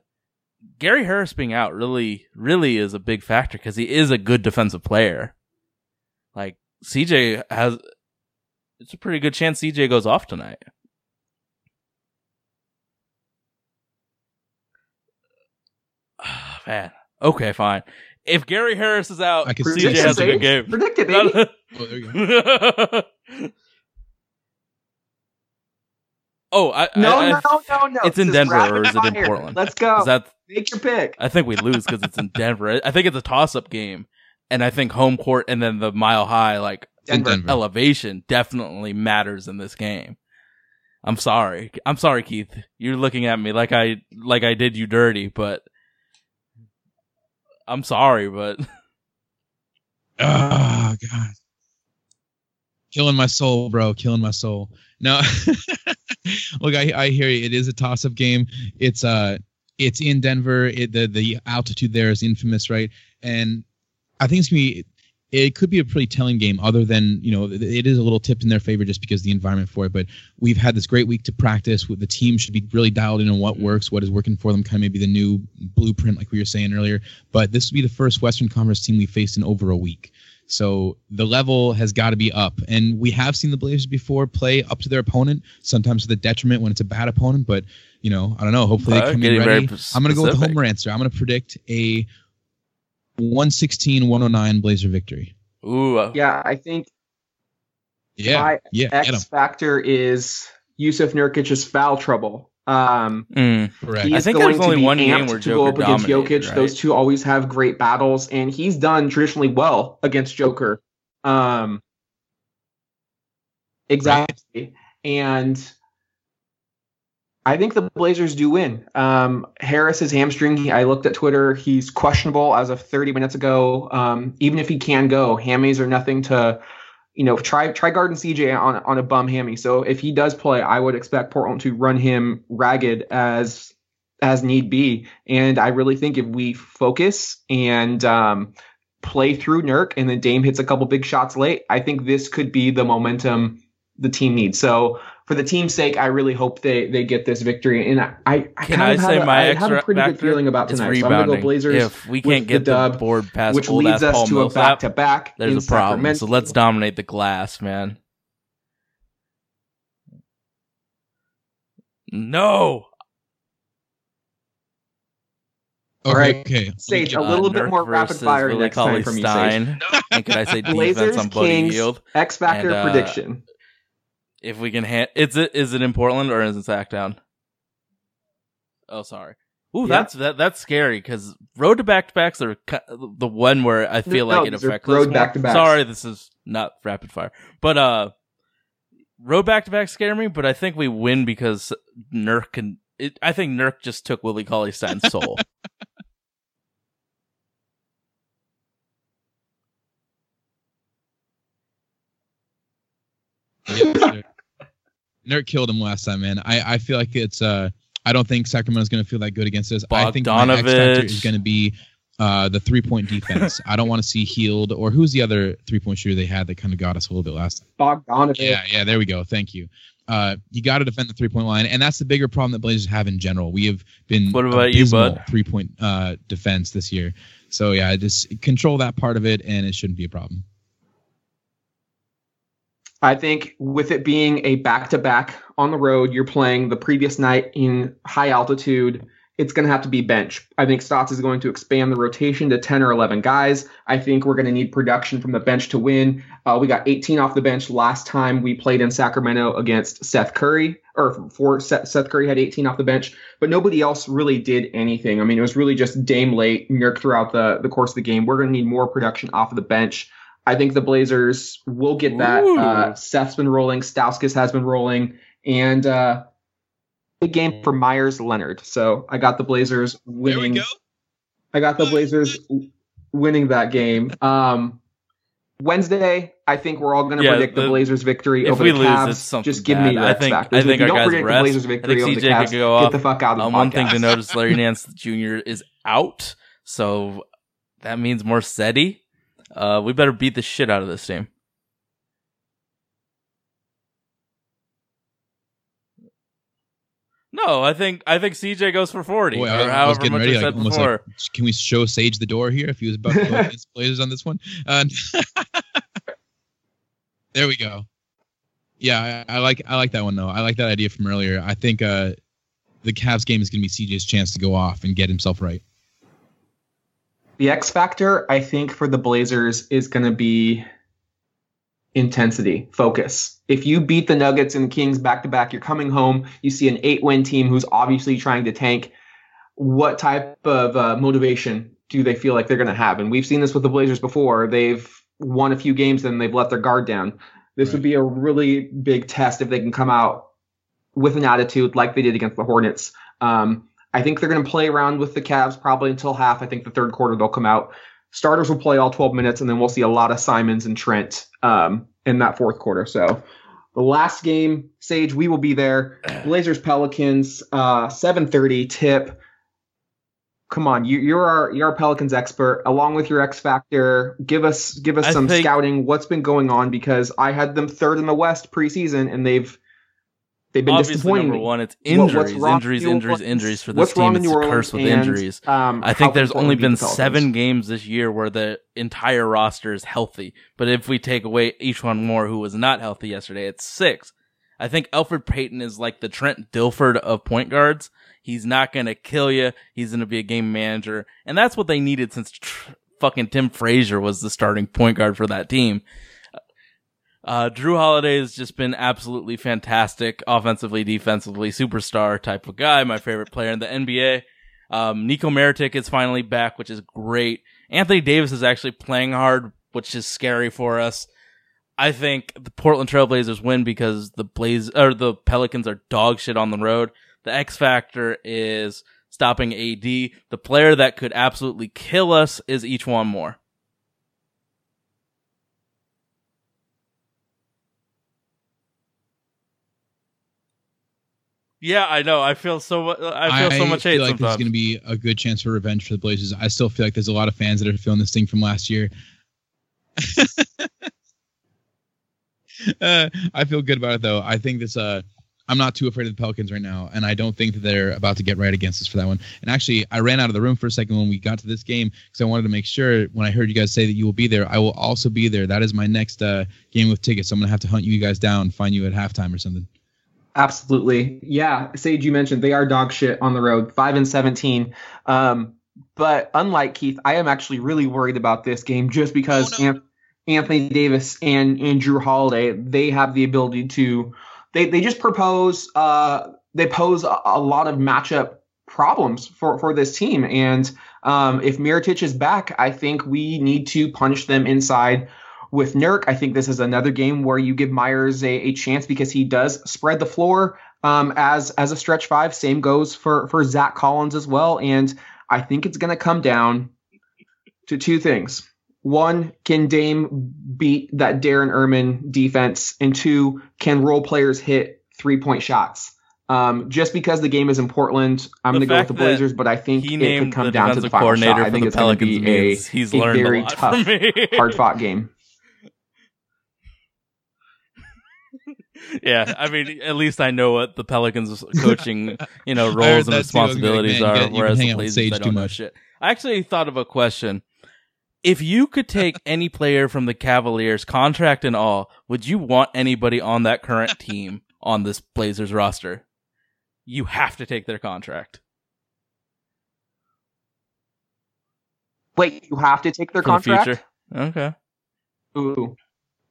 Gary Harris being out really, really is a big factor because he is a good defensive player. Like CJ has, it's a pretty good chance CJ goes off tonight. Man, okay, fine. If Gary Harris is out, I can CJ see it. has a good game. Predict it, baby. Oh, there oh, go. oh, I, No, I, I, no, no, no. It's in This Denver or is it in. Portland? Let's go. Is that Make your pick. I think we lose because it's in Denver. I- I think it's a toss-up game, and I think home court and then the mile high like Denver. Denver. elevation definitely matters in this game. I'm sorry. I'm sorry, Keith. You're looking at me like I like I did you dirty, but I'm sorry, but Oh god. Killing my soul, bro. Killing my soul. No. Look, I, I hear you. It is a toss-up game. It's uh it's in Denver. It, the the altitude there is infamous, right? And I think it's gonna be it could be a pretty telling game other than you know it is a little tipped in their favor just because the environment for it but we've had this great week to practice. With the team should be really dialed in on what works what is working for them kind of maybe the new blueprint like we were saying earlier but this will be the first western conference team we faced in over a week. So the level has got to be up and we have seen the blazers before play up to their opponent sometimes to the detriment when it's a bad opponent but you know i don't know hopefully they come in ready. i'm going to go with the homer answer. I'm going to predict a 116-109 blazer victory ooh, uh, Yeah, I think yeah my yeah. X factor is Jusuf Nurkic's foul trouble. Um, mm. correct he I think going there's only to be one game where to go up against dominated, Jokic. right? Those two always have great battles, and he's done traditionally well against Joker. Um, exactly, and I think the Blazers do win. Um, Harris is hamstring. I looked at Twitter. He's questionable as of 30 minutes ago. Um, even if he can go, hammies are nothing to, you know, try try guarding CJ on on a bum hammy. So if he does play, I would expect Portland to run him ragged as as need be. And I really think if we focus and um, play through Nurk and then Dame hits a couple big shots late, I think this could be the momentum the team needs. So for the team's sake, I really hope they they get this victory. And I, I, I Can kind I of say have a, my I have a pretty good feeling about tonight. So I'm gonna go rebounding. Blazers. If we can't get the the, dub, board past which old leads ass Paul us to a Millsap, back to back. there's a problem. So let's dominate the glass, man. No. All Okay, right. okay. Sage, a Uh, little bit Nurk more rapid fire Willie next time from you, Sage. Cauley-Stein. and can I say defense Blazers, on Buddy Kings, Hield? X Factor And, uh, prediction. If we can hand, is it is it in Portland or is it Sacktown? Oh, sorry. Ooh, Yeah. that's that that's scary because road to back to backs are the one where I feel No, like it affects road back-to-backs. Sorry, this is not rapid fire, but uh, road back to back scare me. But I think we win because Nurk can. It, I think Nurk just took Willie Cauley Stein's soul. Yeah, sure. Nerd killed him last time, man. I, I feel like it's uh I don't think Sacramento's going to feel that good against us. I think my X factor is going to be uh the three point defense. I don't want to see Hield or who's the other three point shooter they had that kind of got us a little bit last time. Bogdanovich. Yeah, yeah, there we go. Thank you. Uh, you got to defend the three point line, and that's the bigger problem that Blazers have in general. We have been What about you, bud? Three point uh, defense this year. So yeah, just control that part of it, and it shouldn't be a problem. I think with it being a back to back on the road, you're playing the previous night in high altitude. It's going to have to be bench. I think Stotts is going to expand the rotation to 10 or 11 guys. I think we're going to need production from the bench to win. Uh, we got 18 off the bench last time we played in Sacramento against Seth Curry, or for Seth, Seth Curry had 18 off the bench, but nobody else really did anything. I mean, it was really just Dame late, Nurk throughout the, the course of the game. We're going to need more production off of the bench. I think the Blazers will get that. Ooh. Uh, Seth's been rolling, Stauskas has been rolling, and uh, big game for Meyers Leonard. So I got the Blazers There we winning. go. I got the Blazers winning that game. Um, Wednesday, I think we're all going to Yeah, predict the, the- Blazers victory if over we the lose, Cavs. it's Just give bad. me your I X think- factors. I think if our don't guys predict rest. the Blazers I victory think over the CJ Cavs, could go get the fuck out of the Um, one thing to notice: Larry Nance Jr. is out, so that means more SETI. Uh, we better beat the shit out of this team. No, I think I think CJ goes for forty, Boy, or I, I was getting ready, I like, almost before. like, can we show Sage the door here if he was about to go against Blazers on this one? Uh, there we go. Yeah, I, I like I like that one though. I like that idea from earlier. I think uh, the Cavs game is going to be CJ's chance to go off and get himself right. The X factor, I think, for the Blazers is going to be intensity, focus. If you beat the Nuggets and Kings back to back, you're coming home. You see an eight win team who's obviously trying to tank. What type of uh, motivation do they feel like they're going to have? And we've seen this with the Blazers before. They've won a few games and they've let their guard down. This would be a really big test if they can come out with an attitude like they did against the Hornets. Um, I think they're going to play around with the Cavs probably until half. I think the third quarter they'll come out. Starters will play all 12 minutes, and then we'll see a lot of Simons and Trent um, in that fourth quarter. So the last game, Sage, we will be there. Blazers Pelicans, uh, 7:30 tip. Come on, you, you're our you're our Pelicans expert, along with your X Factor. Give us give us I some think- scouting. What's been going on? Because I had them third in the West preseason, and they've they've been Obviously, disappointing. number me. one, it's injuries, wrong injuries, in injuries, injuries for this team. It's Orleans cursed with and, injuries. Um, I think there's only been seven games this year where the entire roster is healthy. But if we take away E'Twaun Moore who was not healthy yesterday, it's six. I think Elfrid Payton is like the Trent Dilfer of point guards. He's not going to kill you. He's going to be a game manager. And that's what they needed since tr- fucking Tim Frazier was the starting point guard for that team. Uh, Jrue Holiday has just been absolutely fantastic, offensively, defensively, superstar type of guy. My favorite player in the NBA. Um, Nico Mirotic is finally back, which is great. Anthony Davis is actually playing hard, which is scary for us. I think the Portland Trailblazers win because the Blaze or the Pelicans are dog shit on the road. The X factor is stopping AD. The player that could absolutely kill us is E'Twaun Moore. Yeah, I know. I feel so. I feel so much hate feel like there's sometimes. going to be a good chance for revenge for the Blazers. I still feel like there's a lot of fans that are feeling this thing from last year. uh, I feel good about it though. I think this. Uh, I'm not too afraid of the Pelicans right now, and I don't think that they're about to get right against us for that one. And actually, I ran out of the room for a second when we got to this game because I wanted to make sure when I heard you guys say that you will be there, I will also be there. That is my next uh, game with tickets. So I'm gonna have to hunt you guys down, find you at halftime or something. Absolutely. Yeah. Sage, you mentioned they are dog shit on the road, 5 and 17. Um, but unlike Keith, I am actually really worried about this game just because Oh, no. An- Anthony Davis and, and Jrue Holiday, they have the ability to, they, they just propose, uh, they pose a, a lot of matchup problems for, for this team. And um, if Mirotic is back, I think we need to punish them inside with Nurk, I think this is another game where you give Meyers a, a chance because he does spread the floor um, as as a stretch five. Same goes for for Zach Collins as well. And I think it's going to come down to two things. One, can Dame beat that Darren Erman defense? And two, can role players hit three point shots? Um, just because the game is in Portland, I'm going to go with the Blazers, but I think it could come down to the final coordinator shot. I think the it's going to Pelicans be a, he's a very tough, hard fought game. yeah, I mean, at least I know what the Pelicans' coaching, you know, roles and that too. I was gonna be like, responsibilities man, are. get- you can whereas the Blazers, Sage I too don't know much. shit. I actually thought of a question. If you could take any player from the Cavaliers, contract and all, would you want anybody on that current team on this Blazers roster? You have to take their contract Wait, you have to take their for contract. the future. Okay. Ooh.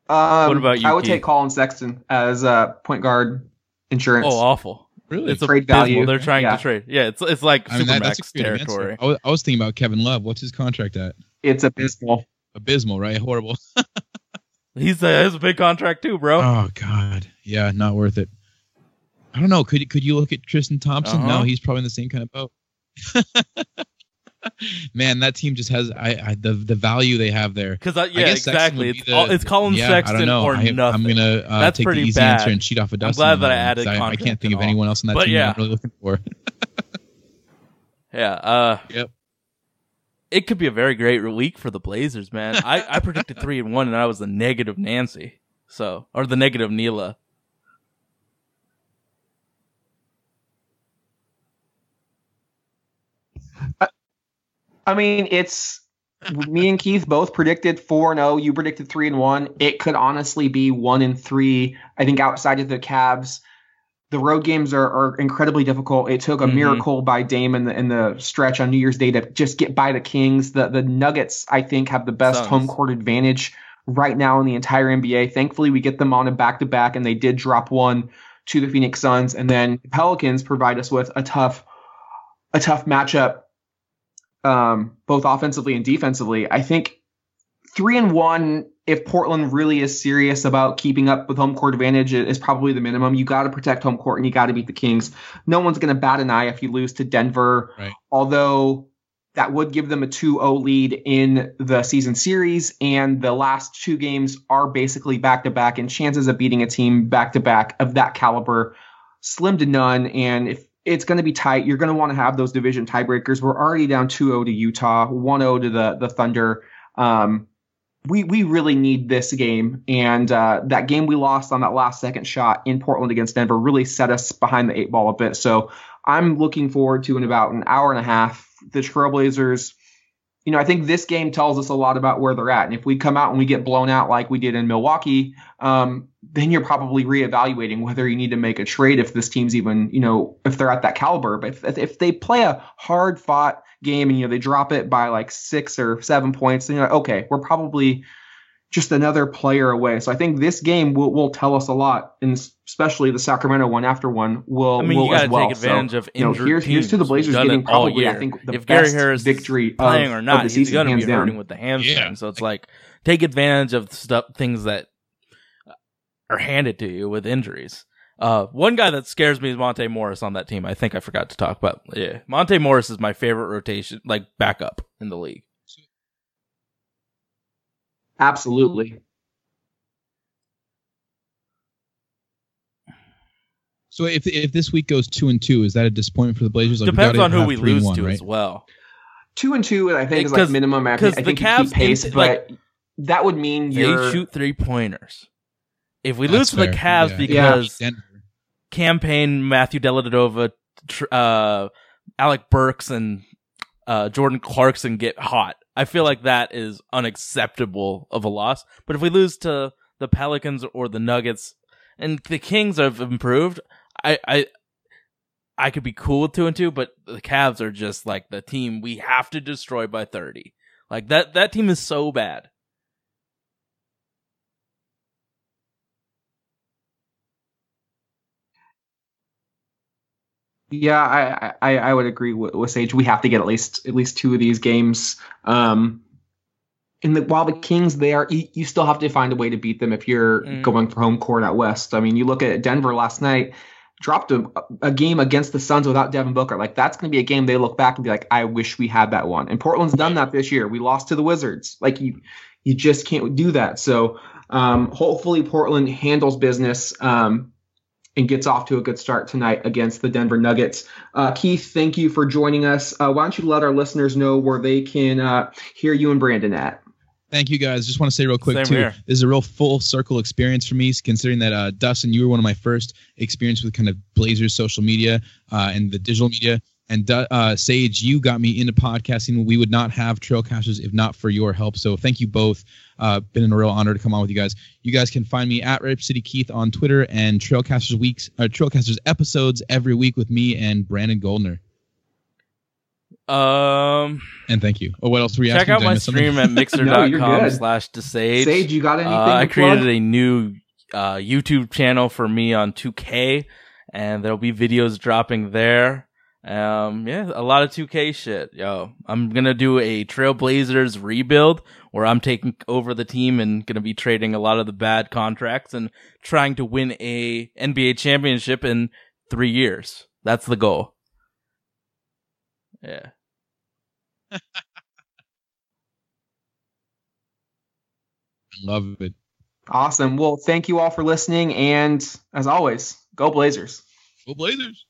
Um, What about you, I would Keith? take Collin Sexton as uh, point guard insurance. Oh, awful. Really? It's a Trade abysmal. value. They're trying Yeah. to trade. Yeah, it's it's like I mean, that, that's Supermax territory. I was, I was thinking about Kevin Love. What's his contract at? it's abysmal. Abysmal, right? Horrible. He's a, he's a big contract too, bro. Oh God, yeah, not worth it. I don't know. Could could you look at Tristan Thompson? Uh-huh. No, he's probably in the same kind of boat. Man, that team just has I, I the the value they have there. Because yeah, exactly. It's, the- all, it's Collin yeah, I Sexton don't know. or I, nothing. I'm gonna uh, That's take the pretty easy bad. answer and cheat off a Dustin. glad that I added I can't think of anyone else in that But team yeah. I'm really looking for. Yeah. Uh, Yep. It could be a very great week for the Blazers, man. I, I predicted three and one, and I was the negative Nancy, so or the negative Neela. I mean, it's me and Keith both predicted four and zero. You predicted three and one. It could honestly be one and three. I think outside of the Cavs, the road games are, are incredibly difficult. It took a Mhm. miracle by Dame in the in the stretch on New Year's Day to just get by the Kings. The the Nuggets, I think, have the best home court advantage right now in the entire NBA. Thankfully, we get them on a back to back, and they did drop one to the Phoenix Suns, and then the Pelicans provide us with a tough a tough matchup um, both offensively and defensively. I think three and one, if Portland really is serious about keeping up with home court advantage, is probably the minimum. You got to protect home court and you got to beat the Kings. No one's going to bat an eye if you lose to Denver, Right. although that would give them a 2-0 lead in the season series and the last two games are basically back to back and chances of beating a team back to back of that caliber slim to none and if it's going to be tight. You're going to want to have those division tiebreakers. We're already down 2-0 to utah 1-0 to the the thunder. Um, we we really need this game and uh, that game we lost on that last second shot in portland against denver really set us behind the eight ball a bit. So i'm looking forward to in about an hour and a half the trailblazers you know, I think this game tells us a lot about where they're at. And if we come out and we get blown out like we did in Milwaukee, um, then you're probably reevaluating whether you need to make a trade if this team's even, you know, if they're at that caliber. But if, if they play a hard fought game and, you know, they drop it by like six or seven points, then you're like, okay, we're probably just another player away. So I think this game will, will tell us a lot, and especially the Sacramento one after one will. I mean, will you got to well. take advantage So, of you know, injured here's, here's to the. Blazers getting it all probably, I think, the if Gary best Harris victory is playing of, or not, of the he's going to hands be down. hurting with the hamstring. Yeah. So it's like take advantage of stuff, things that are handed to you with injuries. Uh, one guy that scares me is Monte Morris on that team. I think I forgot to talk about. Yeah, Monte Morris is my favorite rotation, like backup in the league. Absolutely. So if if this week goes two and two, is that a disappointment for the Blazers? Like, we Depends gotta on who we three lose one, to right? as well. Two and two, I think, is Because- like minimum. I because think, the I think you Cavs keep pace, int- but that would mean They you're. shoot three pointers. If we That's lose to the. Cavs Yeah. because Denver. campaign Matthew Dellavedova, uh, Alec Burks, and uh, Jordan Clarkson get hot. I feel like that is unacceptable of a loss. But if we lose to the Pelicans or the Nuggets, and the Kings have improved, I I I could be cool with two and two. But the Cavs are just like the team we have to destroy by thirty. Like that that team is so bad. Yeah, I, I I would agree with, with Sage. We have to get at least at least two of these games. Um, in the while the Kings there, you, you still have to find a way to beat them if you're Mm. going for home court out west. I mean, you look at Denver last night, dropped a, a game against the Suns without Devin Booker. Like that's going to be a game they look back and be like, I wish we had that one. And Portland's done that this year. We lost to the Wizards. Like you, you just can't do that. So um, hopefully Portland handles business. Um, and gets off to a good start tonight against the Denver Nuggets. Uh, Keith, thank you for joining us. Uh, why don't you let our listeners know where they can uh, hear you and Brandon at? Thank you guys. Just want to say real quick Same too. here. This is a real full circle experience for me, considering that uh, Dustin, you were one of my first experience with kind of Blazers social media uh, and the digital media. And uh, Sage, you got me into podcasting. We would not have Trailcasters if not for your help. So thank you both. Uh, been a real honor to come on with you guys. You guys can find me at Rip City Keith on Twitter and Trailcasters weeks, uh, Trailcasters episodes every week with me and Brandon Goldner. Um, And thank you. Oh, what else were you check asking? out Did I my stream at No, you're mixer.com good. slash desage. Sage, you got anything? Uh, I created plug? a new uh, YouTube channel for me on 2K, and there'll be videos dropping there. Um, yeah, a lot of 2K shit. Yo, I'm gonna do a Trailblazers rebuild where I'm taking over the team and gonna be trading a lot of the bad contracts and trying to win a NBA championship in three years. That's the goal. Yeah. Love it. Awesome. Well, thank you all for listening. And as always, go Blazers. Go Blazers.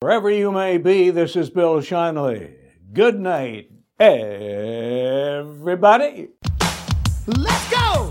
Wherever you may be, this is Bill Schonely. Good night, everybody. Let's go!